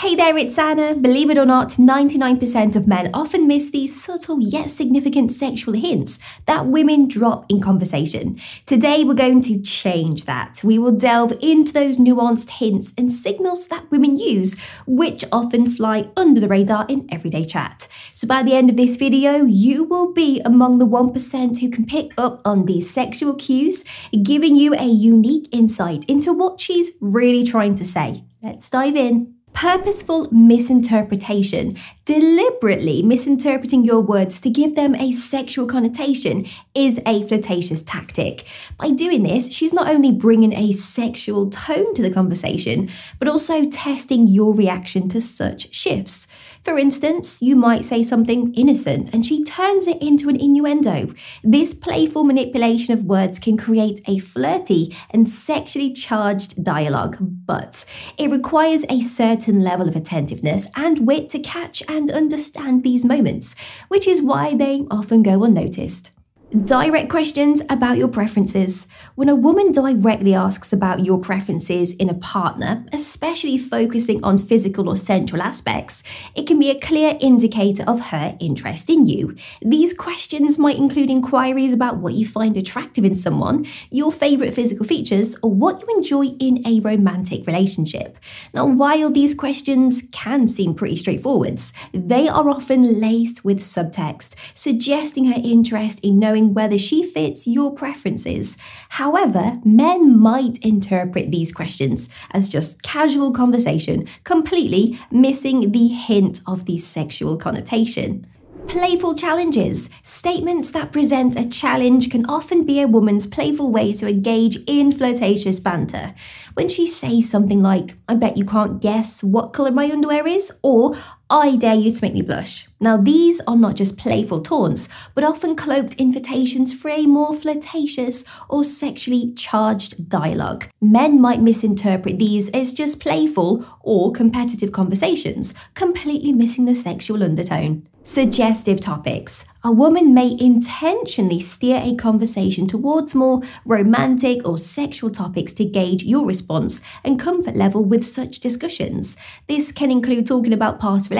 Hey there, it's Anna. Believe it or not, 99% of men often miss these subtle yet significant sexual hints that women drop in conversation. Today, we're going to change that. We will delve into those nuanced hints and signals that women use, which often fly under the radar in everyday chat. So, by the end of this video, you will be among the 1% who can pick up on these sexual cues, giving you a unique insight into what she's really trying to say. Let's dive in. Purposeful misinterpretation, deliberately misinterpreting your words to give them a sexual connotation, is a flirtatious tactic. By doing this, she's not only bringing a sexual tone to the conversation, but also testing your reaction to such shifts. For instance, you might say something innocent and she turns it into an innuendo. This playful manipulation of words can create a flirty and sexually charged dialogue, but it requires a certain level of attentiveness and wit to catch and understand these moments, which is why they often go unnoticed. Direct questions about your preferences. When a woman directly asks about your preferences in a partner, especially focusing on physical or sensual aspects, it can be a clear indicator of her interest in you. These questions might include inquiries about what you find attractive in someone, your favourite physical features, or what you enjoy in a romantic relationship. Now, while these questions can seem pretty straightforward, they are often laced with subtext, suggesting her interest in knowing whether she fits your preferences. However, men might interpret these questions as just casual conversation, completely missing the hint of the sexual connotation. Playful challenges. Statements that present a challenge can often be a woman's playful way to engage in flirtatious banter. When she says something like, I bet you can't guess what colour my underwear is, or I dare you to make me blush. Now, these are not just playful taunts, but often cloaked invitations for a more flirtatious or sexually charged dialogue. Men might misinterpret these as just playful or competitive conversations, completely missing the sexual undertone. Suggestive topics. A woman may intentionally steer a conversation towards more romantic or sexual topics to gauge your response and comfort level with such discussions. This can include talking about past relationships,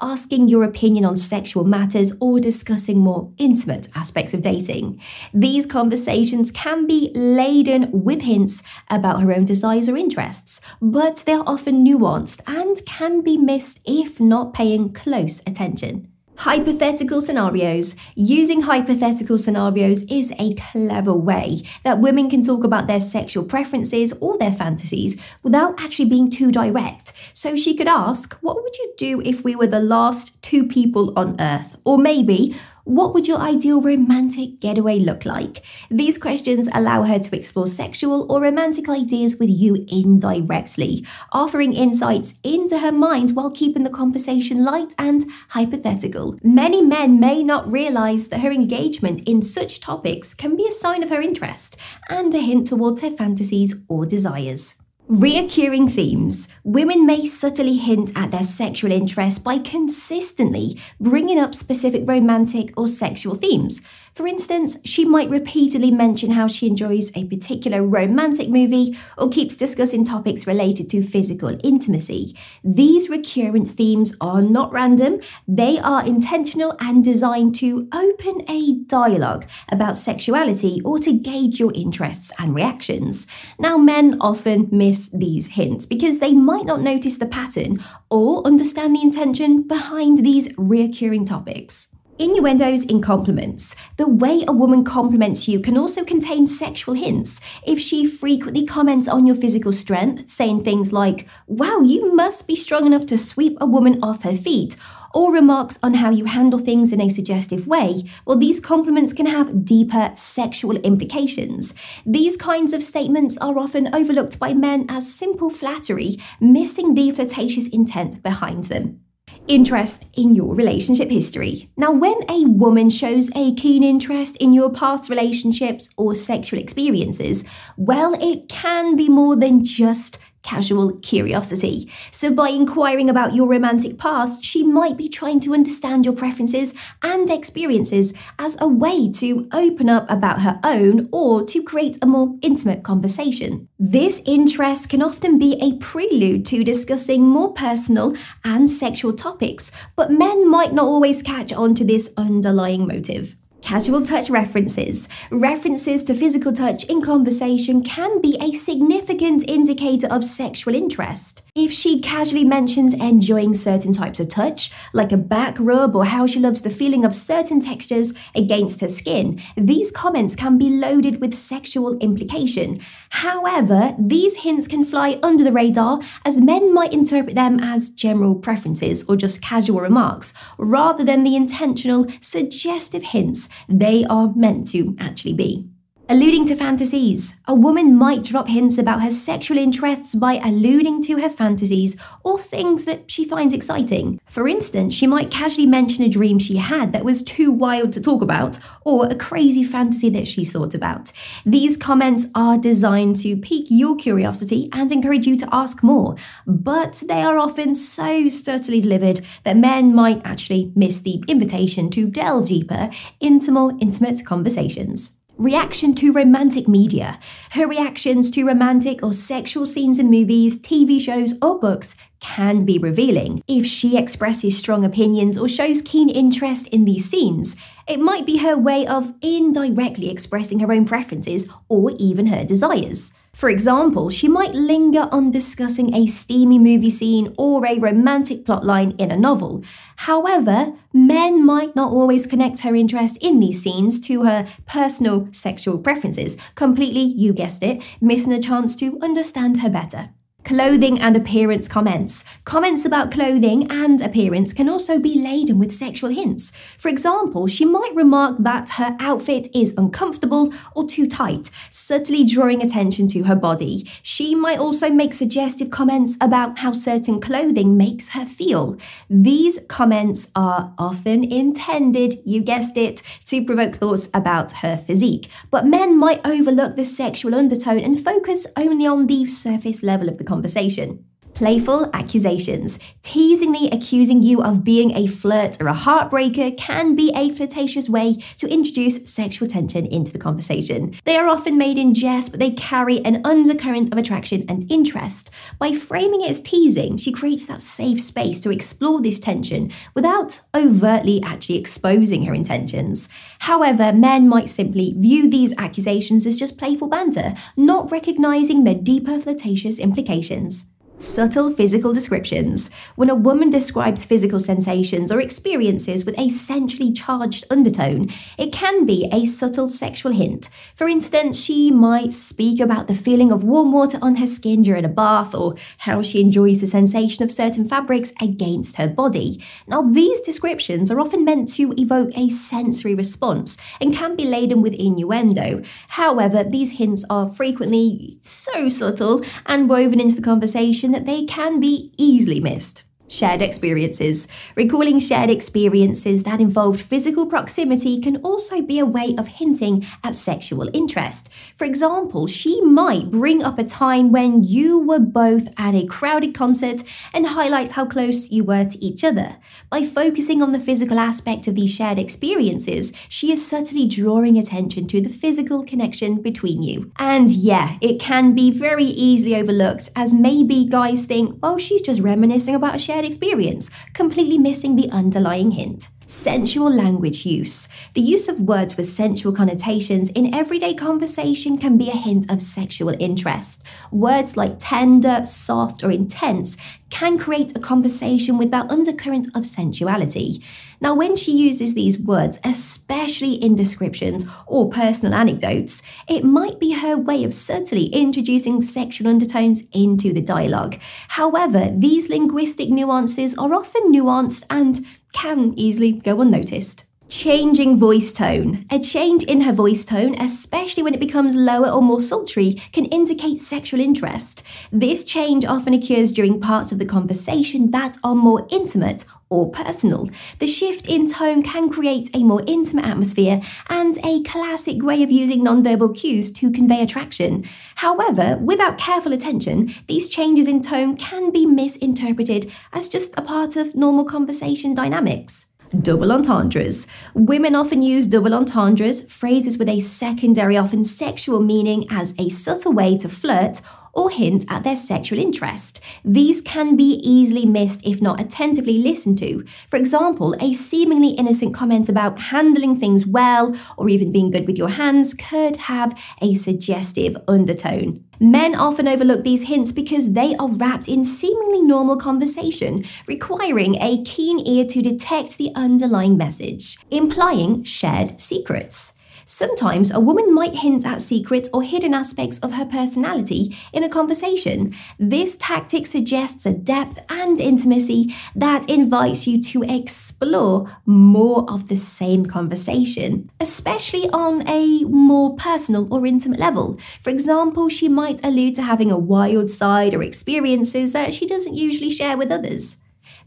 asking your opinion on sexual matters, or discussing more intimate aspects of dating. These conversations can be laden with hints about her own desires or interests, but they are often nuanced and can be missed if not paying close attention. Hypothetical scenarios. Using hypothetical scenarios is a clever way that women can talk about their sexual preferences or their fantasies without actually being too direct. So she could ask, What would you do if we were the last two people on Earth? Or maybe, what would your ideal romantic getaway look like? These questions allow her to explore sexual or romantic ideas with you indirectly, offering insights into her mind while keeping the conversation light and hypothetical. Many men may not realize that her engagement in such topics can be a sign of her interest and a hint towards her fantasies or desires. Reoccurring themes. Women may subtly hint at their sexual interest by consistently bringing up specific romantic or sexual themes. For instance, she might repeatedly mention how she enjoys a particular romantic movie or keeps discussing topics related to physical intimacy. These recurrent themes are not random, they are intentional and designed to open a dialogue about sexuality or to gauge your interests and reactions. Now, men often miss these hints because they might not notice the pattern or understand the intention behind these recurring topics. Innuendos in compliments. The way a woman compliments you can also contain sexual hints. If she frequently comments on your physical strength, saying things like, wow, you must be strong enough to sweep a woman off her feet, or remarks on how you handle things in a suggestive way, well, these compliments can have deeper sexual implications. These kinds of statements are often overlooked by men as simple flattery, missing the flirtatious intent behind them interest in your relationship history. Now, when a woman shows a keen interest in your past relationships or sexual experiences, well, it can be more than just casual curiosity. So, by inquiring about your romantic past, she might be trying to understand your preferences and experiences as a way to open up about her own or to create a more intimate conversation. This interest can often be a prelude to discussing more personal and sexual topics, but men might not always catch on to this underlying motive. Casual touch references. References to physical touch in conversation can be a significant indicator of sexual interest. If she casually mentions enjoying certain types of touch, like a back rub or how she loves the feeling of certain textures against her skin, these comments can be loaded with sexual implication. However, these hints can fly under the radar as men might interpret them as general preferences or just casual remarks, rather than the intentional, suggestive hints they are meant to actually be. Alluding to fantasies, a woman might drop hints about her sexual interests by alluding to her fantasies or things that she finds exciting. For instance, she might casually mention a dream she had that was too wild to talk about, or a crazy fantasy that she's thought about. These comments are designed to pique your curiosity and encourage you to ask more, but they are often so subtly delivered that men might actually miss the invitation to delve deeper into more intimate conversations. Reaction to romantic media. Her reactions to romantic or sexual scenes in movies, TV shows, or books can be revealing. If she expresses strong opinions or shows keen interest in these scenes, it might be her way of indirectly expressing her own preferences or even her desires. For example, she might linger on discussing a steamy movie scene or a romantic plotline in a novel. However, men might not always connect her interest in these scenes to her personal sexual preferences, completely, you guessed it, missing a chance to understand her better. Clothing and appearance comments. Comments about clothing and appearance can also be laden with sexual hints. For example, she might remark that her outfit is uncomfortable or too tight, subtly drawing attention to her body. She might also make suggestive comments about how certain clothing makes her feel. These comments are often intended, you guessed it, to provoke thoughts about her physique. But men might overlook the sexual undertone and focus only on the surface level of the conversation conversation. Playful accusations. Teasingly accusing you of being a flirt or a heartbreaker can be a flirtatious way to introduce sexual tension into the conversation. They are often made in jest, but they carry an undercurrent of attraction and interest. By framing it as teasing, she creates that safe space to explore this tension without overtly actually exposing her intentions. However, men might simply view these accusations as just playful banter, not recognizing their deeper flirtatious implications. Subtle physical descriptions. When a woman describes physical sensations or experiences with a sensually charged undertone, it can be a subtle sexual hint. For instance, she might speak about the feeling of warm water on her skin during a bath or how she enjoys the sensation of certain fabrics against her body. Now, these descriptions are often meant to evoke a sensory response and can be laden with innuendo. However, these hints are frequently so subtle and woven into the conversation that they can be easily missed. Shared experiences. Recalling shared experiences that involved physical proximity can also be a way of hinting at sexual interest. For example, she might bring up a time when you were both at a crowded concert and highlight how close you were to each other. By focusing on the physical aspect of these shared experiences, she is subtly drawing attention to the physical connection between you. And yeah, it can be very easily overlooked as maybe guys think, oh, she's just reminiscing about a shared shared experience, completely missing the underlying hint. Sensual language use. The use of words with sensual connotations in everyday conversation can be a hint of sexual interest. Words like tender, soft, or intense can create a conversation with that undercurrent of sensuality. Now, when she uses these words, especially in descriptions or personal anecdotes, it might be her way of subtly introducing sexual undertones into the dialogue. However, these linguistic nuances are often nuanced and can easily go unnoticed. Changing voice tone. A change in her voice tone, especially when it becomes lower or more sultry, can indicate sexual interest. This change often occurs during parts of the conversation that are more intimate or personal. The shift in tone can create a more intimate atmosphere and a classic way of using nonverbal cues to convey attraction. However, without careful attention, these changes in tone can be misinterpreted as just a part of normal conversation dynamics. Double entendres. Women often use double entendres, phrases with a secondary, often sexual meaning, as a subtle way to flirt or hint at their sexual interest. These can be easily missed if not attentively listened to. For example, a seemingly innocent comment about handling things well or even being good with your hands could have a suggestive undertone. Men often overlook these hints because they are wrapped in seemingly normal conversation, requiring a keen ear to detect the underlying message, implying shared secrets. Sometimes a woman might hint at secrets or hidden aspects of her personality in a conversation. This tactic suggests a depth and intimacy that invites you to explore more of the same conversation, especially on a more personal or intimate level. For example, she might allude to having a wild side or experiences that she doesn't usually share with others.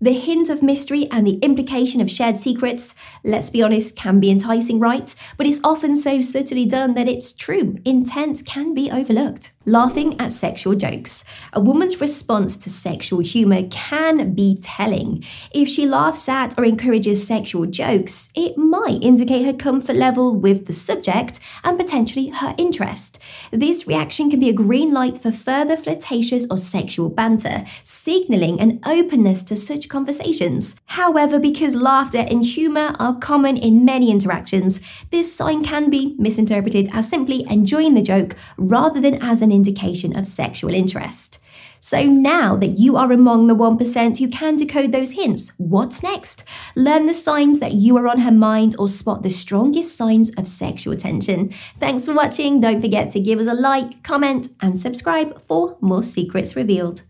The hint of mystery and the implication of shared secrets, let's be honest, can be enticing, right? But it's often so subtly done that it's true. Intent can be overlooked. Laughing at sexual jokes. A woman's response to sexual humor can be telling. If she laughs at or encourages sexual jokes, it might indicate her comfort level with the subject and potentially her interest. This reaction can be a green light for further flirtatious or sexual banter, signaling an openness to such conversations. However, because laughter and humor are common in many interactions, this sign can be misinterpreted as simply enjoying the joke rather than as an indication of sexual interest. So now that you are among the 1% who can decode those hints, what's next? Learn the signs that you are on her mind or spot the strongest signs of sexual tension. Thanks for watching. Don't forget to give us a like, comment, and subscribe for more secrets revealed.